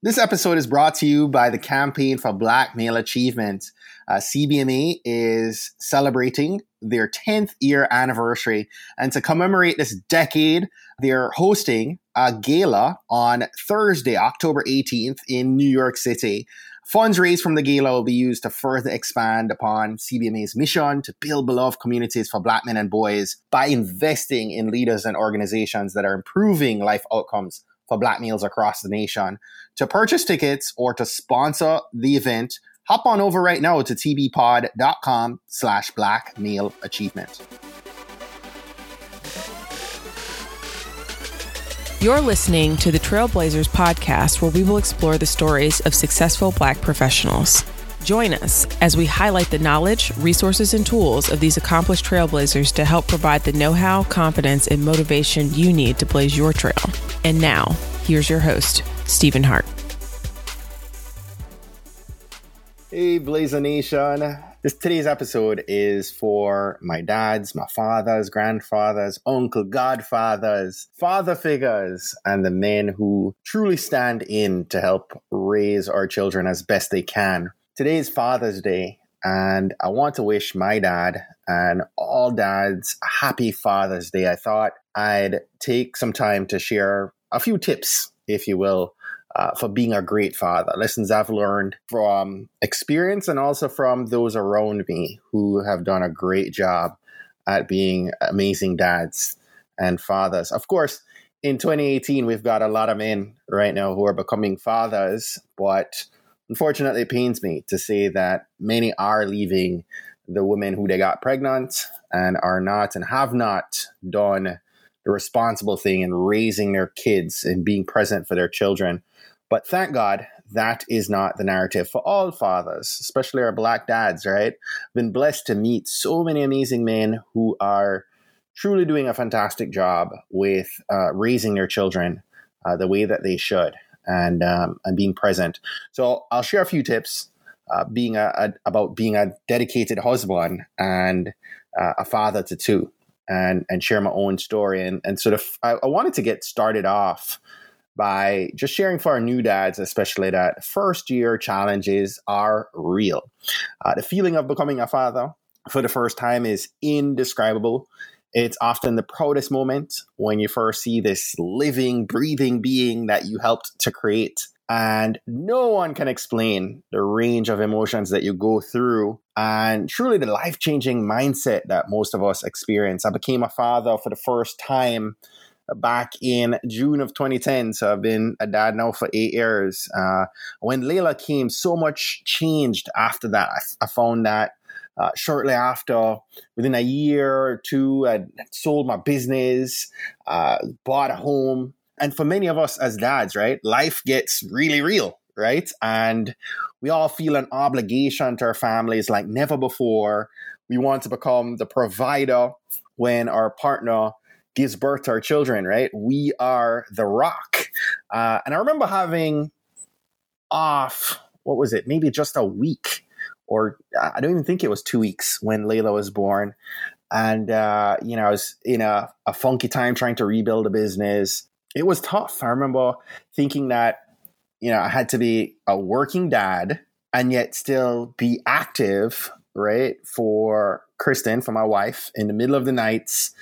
This episode is brought to you by the Campaign for Black Male Achievement. Uh, CBMA is celebrating their 10th year anniversary. And to commemorate this decade, they're hosting a gala on Thursday, October 18th in New York City. Funds raised from the gala will be used to further expand upon CBMA's mission to build beloved communities for Black men and boys by investing in leaders and organizations that are improving life outcomes for black males across the nation. To purchase tickets or to sponsor the event, hop on over right now to tbpod.com slash black male achievement. You're listening to the Trailblazers podcast, where we will explore the stories of successful black professionals. Join us as we highlight the knowledge, resources, and tools of these accomplished trailblazers to help provide the know how, confidence, and motivation you need to blaze your trail. And now, here's your host, Stephen Hart. Hey, Blazer Nation. This today's episode is for my dads, my fathers, grandfathers, uncle, godfathers, father figures, and the men who truly stand in to help raise our children as best they can. Today is Father's Day, and I want to wish my dad and all dads a happy Father's Day. I thought I'd take some time to share a few tips, if you will, uh, for being a great father. Lessons I've learned from experience and also from those around me who have done a great job at being amazing dads and fathers. Of course, in 2018, we've got a lot of men right now who are becoming fathers, but unfortunately, it pains me to say that many are leaving the women who they got pregnant and are not and have not done the responsible thing in raising their kids and being present for their children. But thank God that is not the narrative for all fathers, especially our black dads, right? Been blessed to meet so many amazing men who are truly doing a fantastic job with uh, raising their children uh, the way that they should and um, and being present. So I'll share a few tips uh, being a, a, about being a dedicated husband and uh, a father to two, and and share my own story and and sort of I, I wanted to get started off by just sharing for our new dads, especially that first year challenges are real. Uh, the feeling of becoming a father for the first time is indescribable. It's often the proudest moment when you first see this living, breathing being that you helped to create. And no one can explain the range of emotions that you go through and truly the life changing mindset that most of us experience. I became a father for the first time back in June of 2010. So I've been a dad now for eight years. Uh, when Layla came, so much changed after that. I, I found that uh, shortly after, within a year or two, I sold my business, uh, bought a home. And for many of us as dads, right, life gets really real, right? And we all feel an obligation to our families like never before. We want to become the provider when our partner gives birth to our children, right? We are the rock. Uh, and I remember having off, what was it, maybe just a week, or I don't even think it was two weeks when Layla was born. And, uh, you know, I was in a, a funky time trying to rebuild a business. It was tough. I remember thinking that, you know, I had to be a working dad and yet still be active right for kristen for my wife in the middle of the nights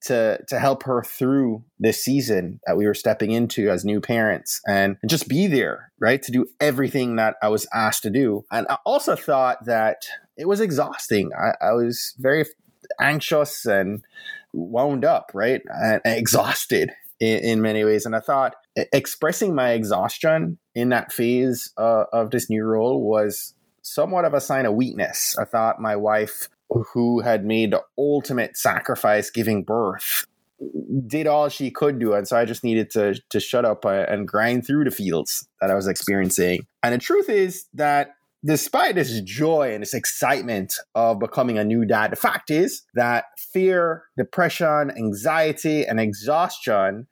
to to help her through this season that we were stepping into as new parents and, just be there right to do everything that i was asked to do. And i also thought that it was exhausting. I, I was very anxious and wound up right and exhausted in, in, many ways. And i thought expressing my exhaustion in that phase uh, of this new role was somewhat of a sign of weakness. I thought my wife, who had made the ultimate sacrifice giving birth, did all she could do. And so I just needed to, to shut up uh, and grind through the fields that I was experiencing. And the truth is that despite this joy and this excitement of becoming a new dad, the fact is that fear, depression, anxiety, and exhaustion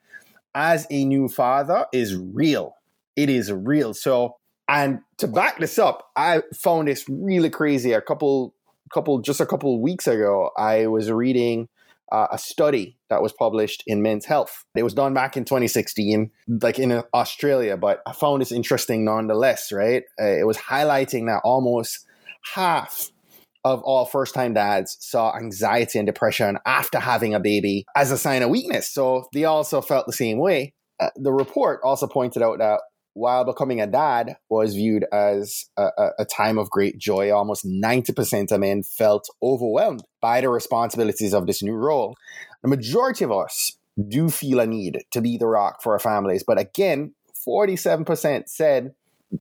as a new father is real. It is real. So and to back this up, I found this really crazy. A couple, couple, just a couple weeks ago, I was reading uh, a study that was published in Men's Health. It was done back in 2016, like in Australia, but I found this interesting nonetheless, right? Uh, it was highlighting that almost half of all first time dads saw anxiety and depression after having a baby as a sign of weakness. So they also felt the same way. Uh, the report also pointed out that while becoming a dad was viewed as a, a, time of great joy, almost 90% of men felt overwhelmed by the responsibilities of this new role. The majority of us do feel a need to be the rock for our families, but again, 47% said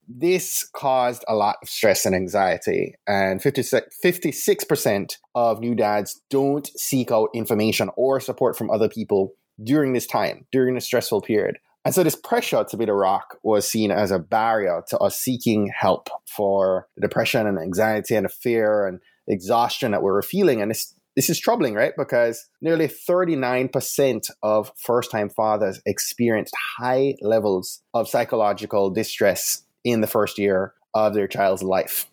this caused a lot of stress and anxiety. And 56% of new dads don't seek out information or support from other people during this time, during a stressful period. And so this pressure to be the rock was seen as a barrier to us seeking help for the depression and anxiety and the fear and exhaustion that we were feeling. And this this is troubling, right? Because nearly 39% of first time fathers experienced high levels of psychological distress in the first year of their child's life.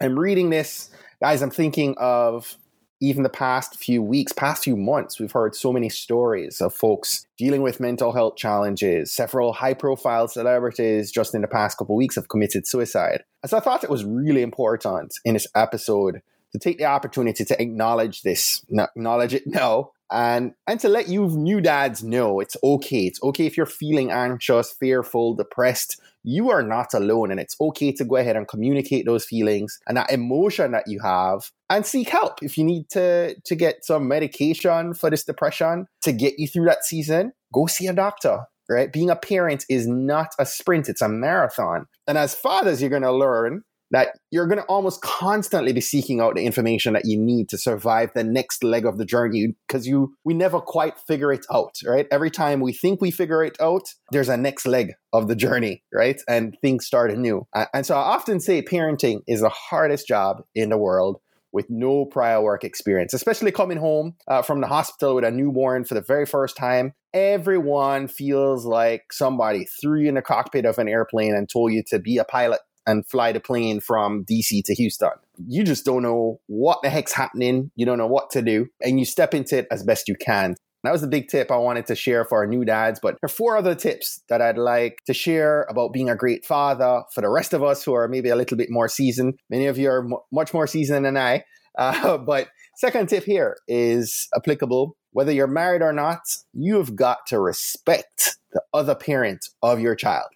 I'm reading this, guys, I'm thinking of even the past few weeks, past few months, we've heard so many stories of folks dealing with mental health challenges. Several high profile celebrities just in the past couple weeks have committed suicide. And so I thought it was really important in this episode to take the opportunity to acknowledge this, acknowledge it now, and and to let you new dads know it's okay. It's okay if you're feeling anxious, fearful, depressed. You are not alone, and it's okay to go ahead and communicate those feelings and that emotion that you have, and seek help if you need to to get some medication for this depression to get you through that season. Go see a doctor. Right? Being a parent is not a sprint; it's a marathon. And as fathers, you're going to learn that you're going to almost constantly be seeking out the information that you need to survive the next leg of the journey because you we never quite figure it out right? Every time we think we figure it out there's a next leg of the journey right? And things start anew. And so i often say parenting is the hardest job in the world with no prior work experience, especially coming home uh, from the hospital with a newborn for the very first time. Everyone feels like somebody threw you in the cockpit of an airplane and told you to be a pilot and fly the plane from DC to Houston. You just don't know what the heck's happening. You don't know what to do, and you step into it as best you can. That was the big tip I wanted to share for our new dads. But there are four other tips that I'd like to share about being a great father for the rest of us who are maybe a little bit more seasoned. Many of you are m- much more seasoned than I. Uh, but second tip here is applicable. Whether you're married or not, you've got to respect the other parent of your child.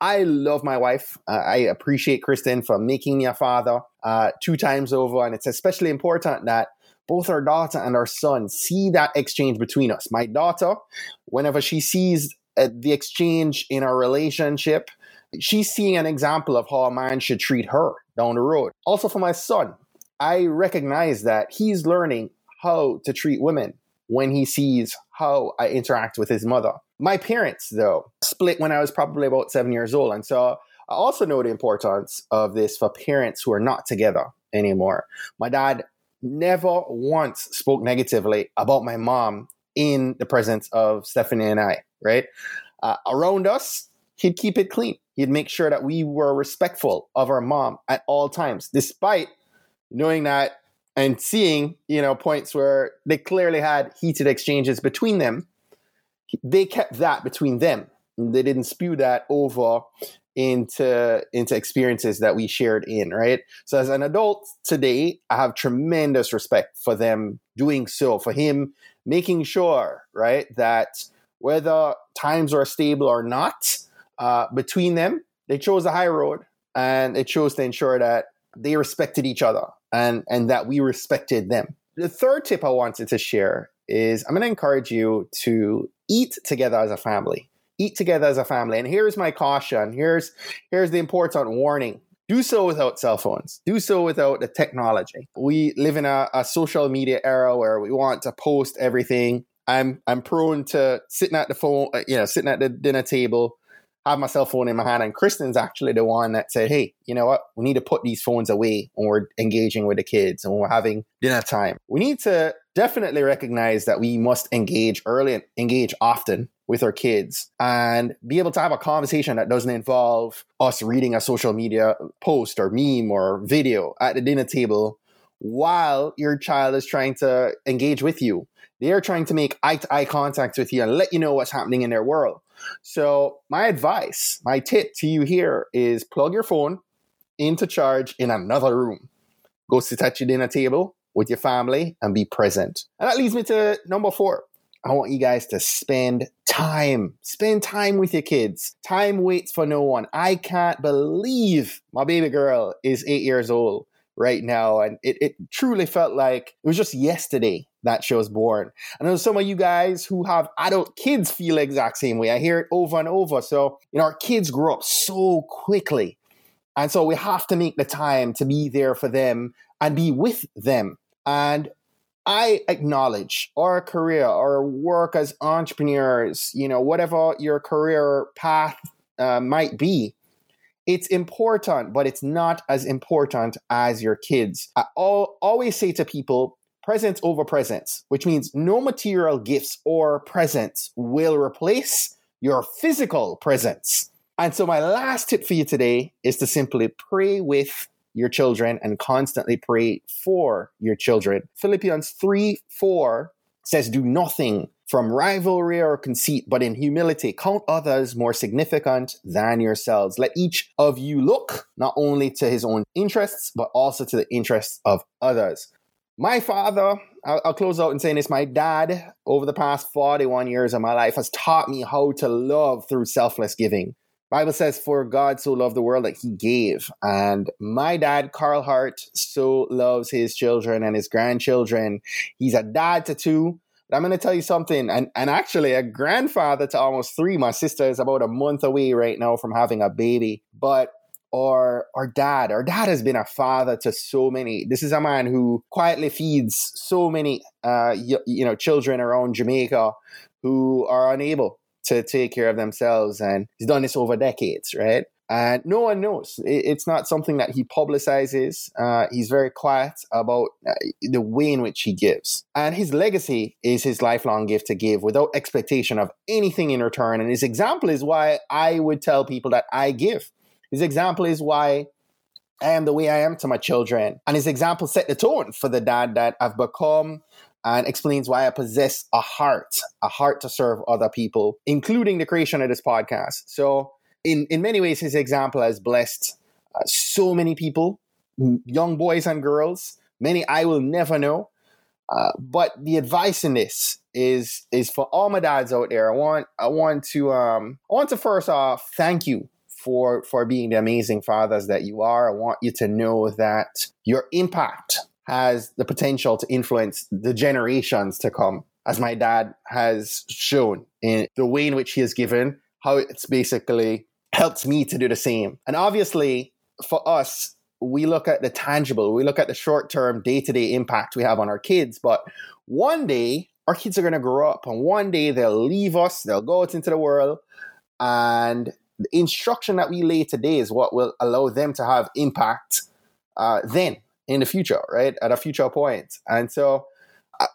I love my wife. Uh, I appreciate Kristen for making me a father uh, two times over. And it's especially important that both our daughter and our son see that exchange between us. My daughter, whenever she sees uh, the exchange in our relationship, she's seeing an example of how a man should treat her down the road. Also, for my son, I recognize that he's learning how to treat women when he sees how I interact with his mother. My parents, though, split when I was probably about seven years old. And so I also know the importance of this for parents who are not together anymore. My dad never once spoke negatively about my mom in the presence of Stephanie and I, right? Uh, around us, he'd keep it clean. He'd make sure that we were respectful of our mom at all times, despite knowing that and seeing, you know, points where they clearly had heated exchanges between them they kept that between them. They didn't spew that over into into experiences that we shared in, right? So as an adult today, I have tremendous respect for them doing so, for him making sure, right, that whether times are stable or not, uh, between them, they chose the high road and they chose to ensure that they respected each other and and that we respected them. The third tip I wanted to share is I'm going to encourage you to eat together as a family. Eat together as a family. And here's my caution. Here's here's the important warning. Do so without cell phones. Do so without the technology. We live in a, a social media era where we want to post everything. I'm I'm prone to sitting at the phone, uh, you know, sitting at the dinner table, have my cell phone in my hand. And Kristen's actually the one that said, "Hey, you know what? We need to put these phones away when we're engaging with the kids and we're having dinner time. We need to definitely recognize that we must engage early and engage often with our kids and be able to have a conversation that doesn't involve us reading a social media post or meme or video at the dinner table while your child is trying to engage with you. They're trying to make eye to eye contact with you and let you know what's happening in their world. So, my advice, my tip to you here is plug your phone into charge in another room. Go sit at your dinner table with your family and be present. And that leads me to number four. I want you guys to spend time. Spend time with your kids. Time waits for no one. I can't believe my baby girl is eight years old right now. And it, it truly felt like it was just yesterday that she was born. I know some of you guys who have adult kids feel the exact same way. I hear it over and over. So, you know, our kids grow up so quickly. And so we have to make the time to be there for them and be with them. And I acknowledge our career, our work as entrepreneurs, you know, whatever your career path uh, might be, it's important, but it's not as important as your kids. I al- always say to people, presence over presence, which means no material gifts or presents will replace your physical presence. And so, my last tip for you today is to simply pray with your children and constantly pray for your children. Philippians 3 4 says, Do nothing from rivalry or conceit, but in humility count others more significant than yourselves. Let each of you look not only to his own interests, but also to the interests of others. My father, I'll, I'll close out in saying this, my dad, over the past 41 years of my life, has taught me how to love through selfless giving. Bible says, "For God so loved the world that He gave." And my dad, Carl Hart, so loves his children and his grandchildren. He's a dad to two. But I'm going to tell you something, and and actually a grandfather to almost three. My sister is about a month away right now from having a baby, but our our dad, our dad has been a father to so many. This is a man who quietly feeds so many, uh, you, you know, children around Jamaica who are unable to take care of themselves. And he's done this over decades, right? And no one knows. It's not something that he publicizes. Uh, he's very quiet about uh, the way in which he gives. And his legacy is his lifelong gift to give without expectation of anything in return. And his example is why I would tell people that I give. His example is why I am the way I am to my children. And his example set the tone for the dad that I've become and explains why I possess a heart, a heart to serve other people, including the creation of this podcast. So, in, in many ways, his example has blessed uh, so many people, young boys and girls, many I will never know. Uh, but the advice in this is is for all my dads out there. I want I want to um I want to first off thank you for for being the amazing fathers that you are. I want you to know that your impact has the potential to influence the generations to come, as my dad has shown in the way in which he has given, how it's basically helped me to do the same. And obviously, for us, we look at the tangible, we look at the short term, day to day impact we have on our kids. But one day, our kids are going to grow up, and one day they'll leave us, they'll go out into the world, and the instruction that we lay today is what will allow them to have impact uh, then in the future, right? At a future point. And so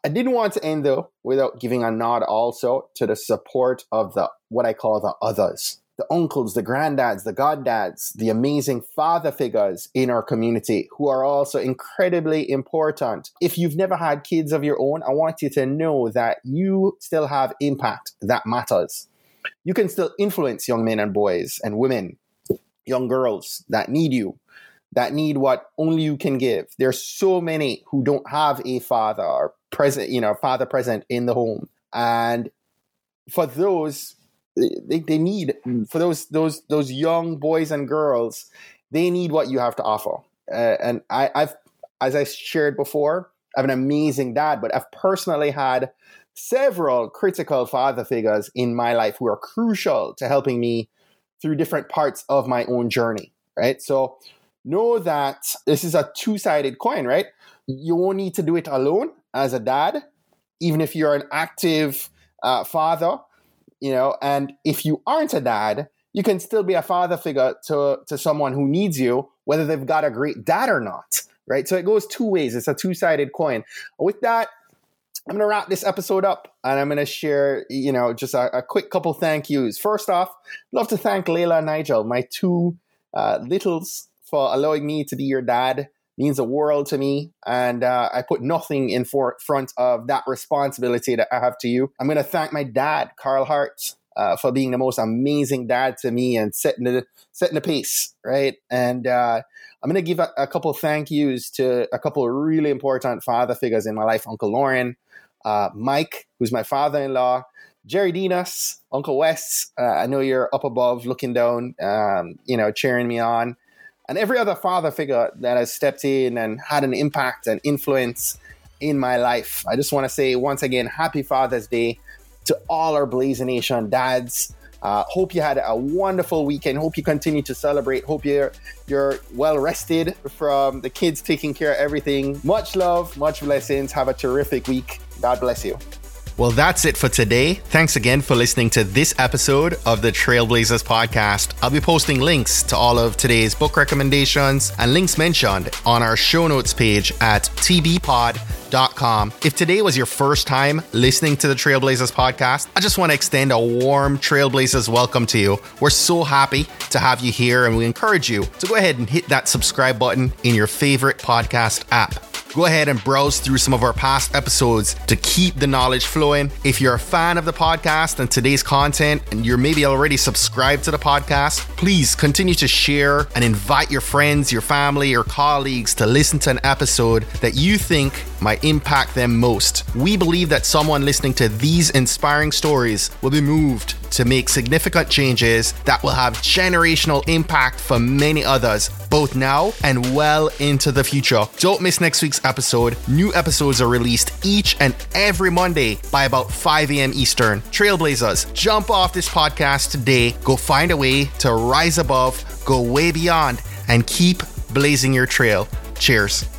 I, didn't want to end though without giving a nod also to the support of the what I call the others. The uncles, the granddads, the goddads, the amazing father figures in our community who are also incredibly important. If you've never had kids of your own, I want you to know that you still have impact that matters. You can still influence young men and boys and women, young girls that need you that need what only you can give. There's so many who don't have a father or present, you know, father present in the home. And for those, they, they need for those those those young boys and girls, they need what you have to offer. Uh, and I, I've, as I shared before, I have an amazing dad, but I've personally had several critical father figures in my life who are crucial to helping me through different parts of my own journey. Right. So know that this is a two sided coin, right? You won't need to do it alone as a dad, even if you're an active uh, father, you know, and if you aren't a dad, you can still be a father figure to, to someone who needs you, whether they've got a great dad or not, right? So it goes two ways. It's a two sided coin. With that, I'm going to wrap this episode up and I'm going to share, you know, just a, a, quick couple thank yous. First off, I'd love to thank Layla and Nigel, my two uh, littles for allowing me to be your dad means the world to me. And uh, I put nothing in for- front of that responsibility that I have to you. I'm going to thank my dad, Carl Hart, uh, for being the most amazing dad to me and setting the setting the pace, right? And uh, I'm going to give a, a, couple thank yous to a couple really important father figures in my life: Uncle Lauren, uh, Mike, who's my father-in-law, Jerry Dinas, Uncle Wes. Uh, I know you're up above, looking down, um, you know, cheering me on and every other father figure that has stepped in and had an impact and influence in my life. I just want to say once again, happy Father's Day to all our Blazer Nation dads. Uh, hope you had a wonderful weekend. Hope you continue to celebrate. Hope you're you're well rested from the kids taking care of everything. Much love, much blessings. Have a terrific week. God bless you. Well, that's it for today. Thanks again for listening to this episode of the Trailblazers podcast. I'll be posting links to all of today's book recommendations and links mentioned on our show notes page at tbpod.com. If today was your first time listening to the Trailblazers podcast, I just want to extend a warm Trailblazers welcome to you. We're so happy to have you here, and we encourage you to go ahead and hit that subscribe button in your favorite podcast app go ahead and browse through some of our past episodes to keep the knowledge flowing. If you're a fan of the podcast and today's content, and you're maybe already subscribed to the podcast, please continue to share and invite your friends, your family, or colleagues to listen to an episode that you think might impact them most. We believe that someone listening to these inspiring stories will be moved to make significant changes that will have generational impact for many others, both now and well into the future. Don't miss next week's episode. New episodes are released each and every Monday by about 5 a.m. Eastern. Trailblazers, jump off this podcast today. Go find a way to rise above, go way beyond, and keep blazing your trail. Cheers.